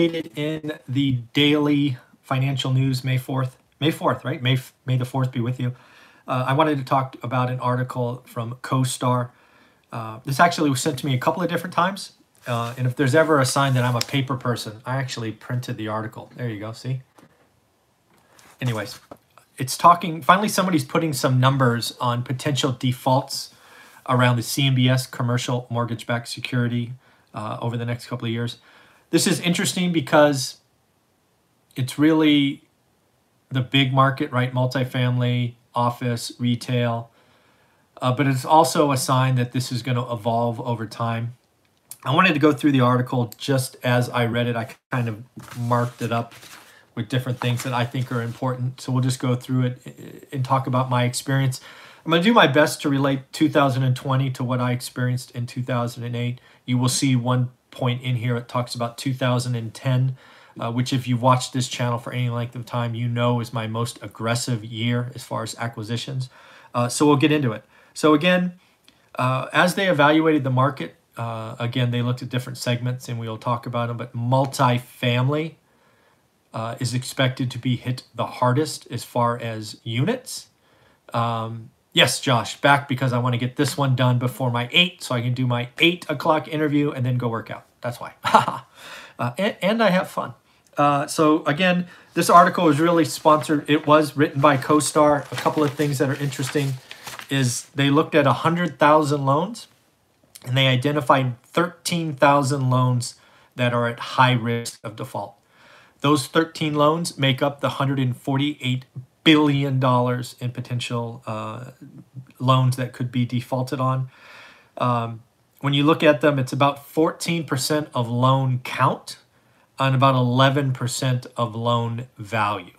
in the daily financial news May 4th. May 4th, right? May, May the 4th be with you. Uh, I wanted to talk about an article from CoStar. Uh, this actually was sent to me a couple of different times. Uh, and if there's ever a sign that I'm a paper person, I actually printed the article. There you go. See? Anyways, it's talking. Finally, somebody's putting some numbers on potential defaults around the CMBS commercial mortgage backed security uh, over the next couple of years. This is interesting because it's really the big market, right? Multifamily, office, retail. Uh, but it's also a sign that this is going to evolve over time. I wanted to go through the article just as I read it. I kind of marked it up with different things that I think are important. So we'll just go through it uh, and talk about my experience. I'm going to do my best to relate 2020 to what I experienced in 2008. You will see one point in here it talks about 2010 uh, which if you've watched this channel for any length of time you know is my most aggressive year as far as acquisitions. Uh, so we'll get into it. So again uh, as they evaluated the market uh, again they looked at different segments and we'll talk about them but multifamily uh, is expected to be hit the hardest as far as units. Um, Yes, Josh, back because I want to get this one done before my eight, so I can do my eight o'clock interview and then go work out. That's why. uh, and, and, I have fun. Uh, so again, this article is really sponsored. It was written by CoStar. A couple of things that are interesting is they looked at 100,000 loans and they identified 13,000 loans that are at high risk of default. Those 13 loans make up the 148 billion dollars in potential uh, loans that could be defaulted on. Um, when you look at them, it's about 14% of loan count and about 11% of loan value,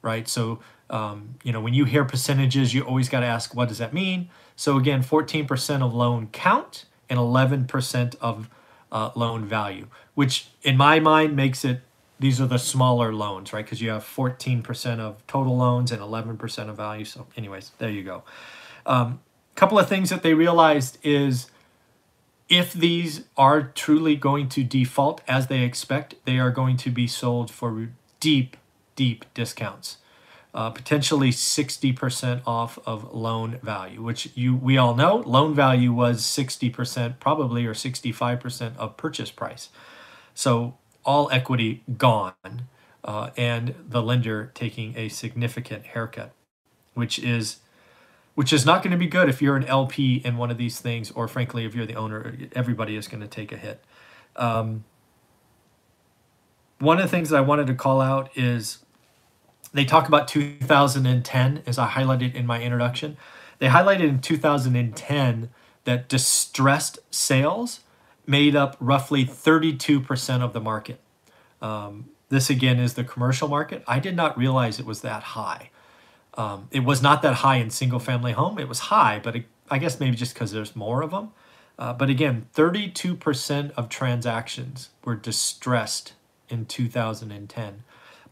right? So, um, you know, when you hear percentages, you always got to ask, what does that mean? So, again, 14% of loan count and 11% of uh, loan value, which in my mind makes it these are the smaller loans, right? Because you have 14% of total loans and 11% of value. So, anyways, there you go. A um, couple of things that they realized is if these are truly going to default as they expect, they are going to be sold for deep, deep discounts. Uh, potentially 60% off of loan value, which you we all know loan value was 60% probably or 65% of purchase price. So all equity gone, uh, and the lender taking a significant haircut, which is which is not going to be good if you're an LP in one of these things, or frankly, if you're the owner, everybody is going to take a hit. Um, one of the things that I wanted to call out is they talk about 2010, as I highlighted in my introduction. They highlighted in 2010 that distressed sales made up roughly 32% of the market. Um, this again is the commercial market. I did not realize it was that high. Um, it was not that high in single family home. It was high, but it, I guess maybe just because there's more of them. Uh, but again, 32% of transactions were distressed in 2010.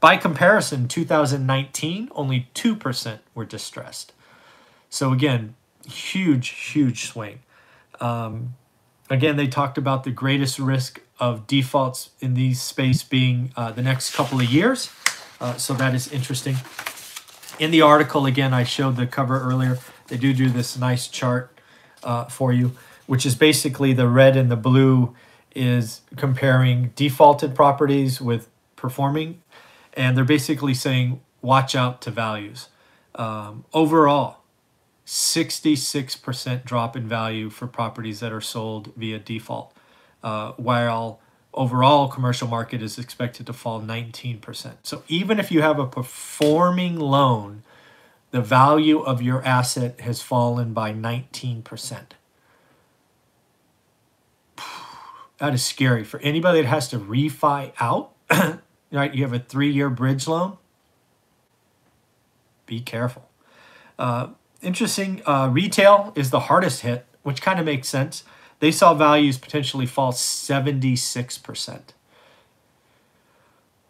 By comparison, 2019, only 2% were distressed. So again, huge, huge swing. Um, Again, they talked about the greatest risk of defaults in these space being uh, the next couple of years. Uh, so that is interesting. In the article, again, I showed the cover earlier. They do do this nice chart uh, for you, which is basically the red and the blue is comparing defaulted properties with performing. And they're basically saying, watch out to values. Um, overall, 66% drop in value for properties that are sold via default, uh, while overall commercial market is expected to fall 19%. So even if you have a performing loan, the value of your asset has fallen by 19%. That is scary for anybody that has to refi out. right, you have a three-year bridge loan. Be careful. Uh, interesting. Uh, retail is the hardest hit, which kind of makes sense. They saw values potentially fall 76%.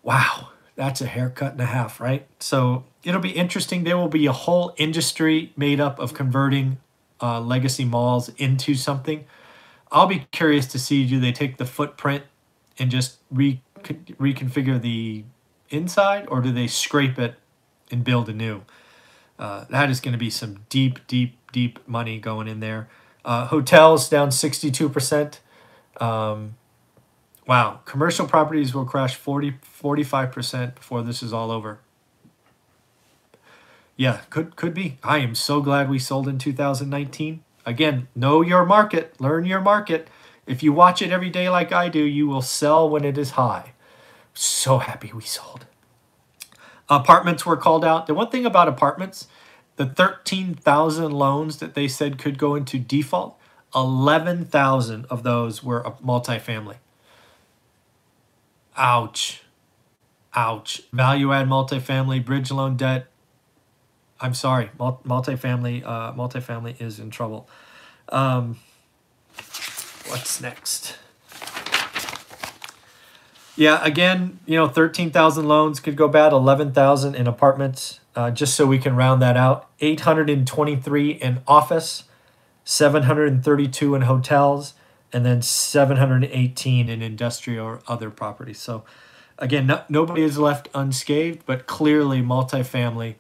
Wow, that's a haircut and a half, right? So it'll be interesting. There will be a whole industry made up of converting uh, legacy malls into something. I'll be curious to see do they take the footprint and just re reconfigure the inside or do they scrape it and build a new? Uh, that is going to be some deep, deep, deep money going in there. Uh, hotels down 62%. Um, wow. Commercial properties will crash 40, 45% before this is all over. Yeah, could could be. I am so glad we sold in 2019. Again, know your market, learn your market. If you watch it every day like I do, you will sell when it is high. So happy we sold. Apartments were called out. The one thing about apartments, the 13,000 loans that they said could go into default, 11,000 of those were multifamily. Ouch. Ouch. Value add multifamily, bridge loan debt. I'm sorry, multifamily, uh, multifamily is in trouble. Um, what's next? Yeah, again, you know, 13,000 loans could go bad, 11,000 in apartments, uh, just so we can round that out. 823 in office, 732 in hotels, and then 718 in industrial or other properties. So, again, no, nobody is left unscathed, but clearly multifamily.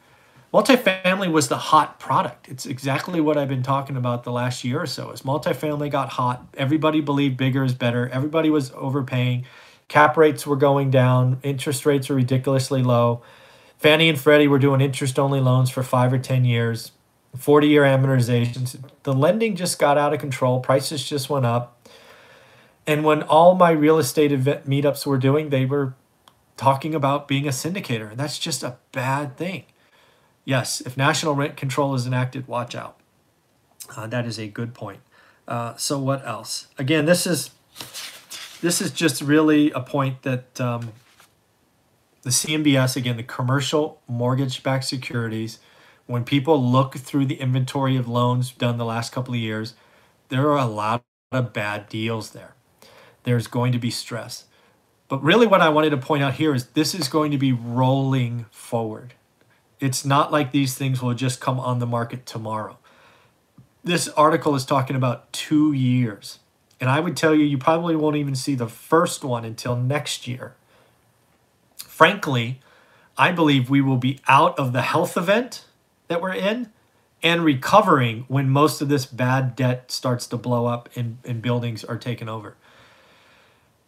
Multifamily was the hot product. It's exactly what I've been talking about the last year or so. As multifamily got hot, everybody believed bigger is better. Everybody was overpaying Cap rates were going down, interest rates were ridiculously low. Fannie and Freddie were doing interest only loans for five or 10 years, 40 year amortizations. The lending just got out of control, prices just went up. And when all my real estate event meetups were doing, they were talking about being a syndicator. And that's just a bad thing. Yes, if national rent control is enacted, watch out. Uh, that is a good point. Uh, so, what else? Again, this is this is just really a point that um, the CMBS, again, the commercial mortgage backed securities, when people look through the inventory of loans done the last couple of years, there are a lot of bad deals there. There's going to be stress. But really, what I wanted to point out here is this is going to be rolling forward. It's not like these things will just come on the market tomorrow. This article is talking about two years. And I would tell you, you probably won't even see the first one until next year. Frankly, I believe we will be out of the health event that we're in and recovering when most of this bad debt starts to blow up and, and buildings are taken over.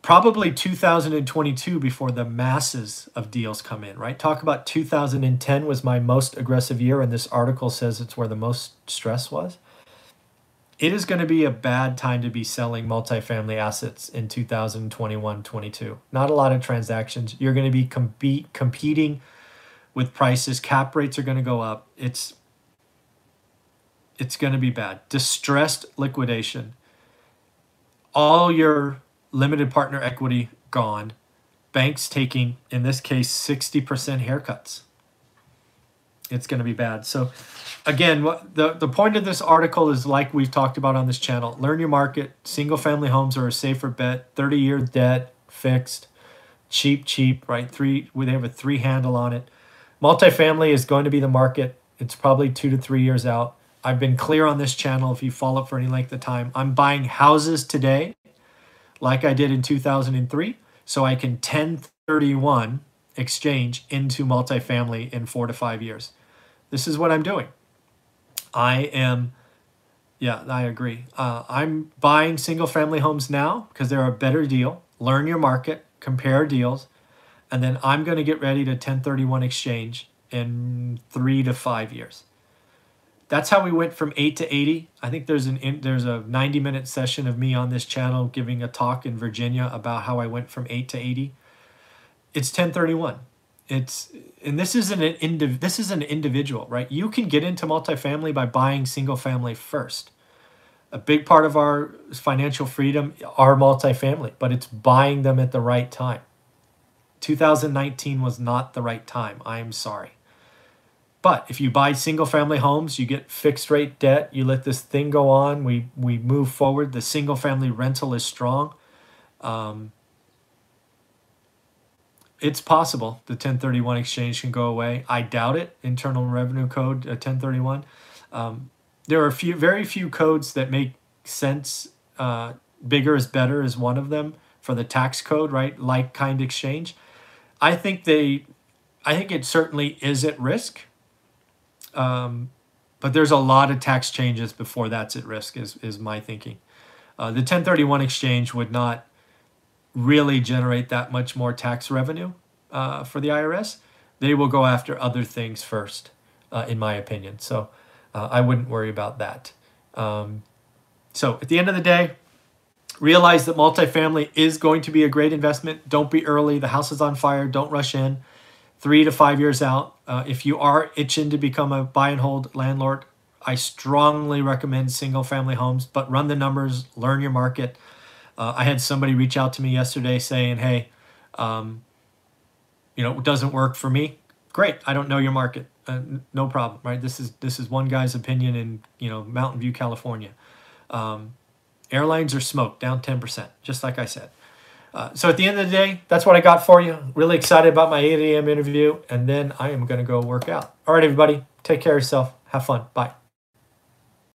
Probably 2022 before the masses of deals come in, right? Talk about 2010 was my most aggressive year, and this article says it's where the most stress was it is going to be a bad time to be selling multifamily assets in 2021 22 not a lot of transactions. You're going to be compete, competing with prices. Cap rates are going to go up. It's it's going to be bad. Distressed liquidation. All your limited partner equity gone. Banks taking in this case 60% haircuts it's going to be bad so again, what the, the point of this article is like we've talked about on this channel learn your market. Single family homes are a safer bet. 30 year debt, fixed, cheap, cheap, right? Three, they have a three handle on it. Multifamily is going to be the market. It's probably two to three years out. I've been clear on this channel if you follow up for any length of time. I'm buying houses today, like I did in 2003, so I can 1031 exchange into multifamily in four to five years. This is what I'm doing. I am, yeah, I agree. Uh, I'm buying single family homes now because they're a better deal. Learn your market, compare deals, and then I'm going to get ready to 1031 exchange in three to five years. That's how we went from eight to 80. I think there's an there's a 90 minute session of me on this channel giving a talk in Virginia about how I went from eight to 80. It's 1031 it's and this isn't an indiv- this is an individual right? You can get into multifamily by buying single family first. A big part of our financial freedom are multifamily but it's buying them at the right time. 2019 was not the right time i am sorry. But if you buy single family homes you get fixed rate debt you let this thing go on we we move forward the single family rental is strong. Um, it's possible the 1031 exchange can go away. I doubt it. Internal Revenue Code uh, 1031. Um, there are few, very few codes that make sense. Uh, bigger is better is one of them. for the tax code, right? Like kind exchange. I think they, I think it certainly is at risk. Um, but there's a lot of tax changes before that's at risk, is, is my thinking. Uh, the 1031 exchange would not really generate that much more tax revenue uh, for the IRS. They will go after other things first, uh, in my opinion. So uh, I wouldn't worry about that. Um, so at the end of the day, realize that multifamily is going to be a great investment. Don't be early. The house is on fire. Don't rush in. Three to five years out. Uh, if you are itching to become a buy and hold landlord, I strongly recommend single family homes, but run the numbers, learn your market. Uh, I had somebody reach out to me yesterday saying, hey, um, you know, it doesn't work for me. Great. I don't know your market. Uh, no problem, right? This is this is one guy's opinion in you know Mountain View, California. Um, airlines are smoked down ten percent, just like I said. Uh, so at the end of the day, that's what I got for you. Really excited about my 8 a.m. interview, and then I am going to go work out. All right, everybody, take care of yourself. Have fun. Bye.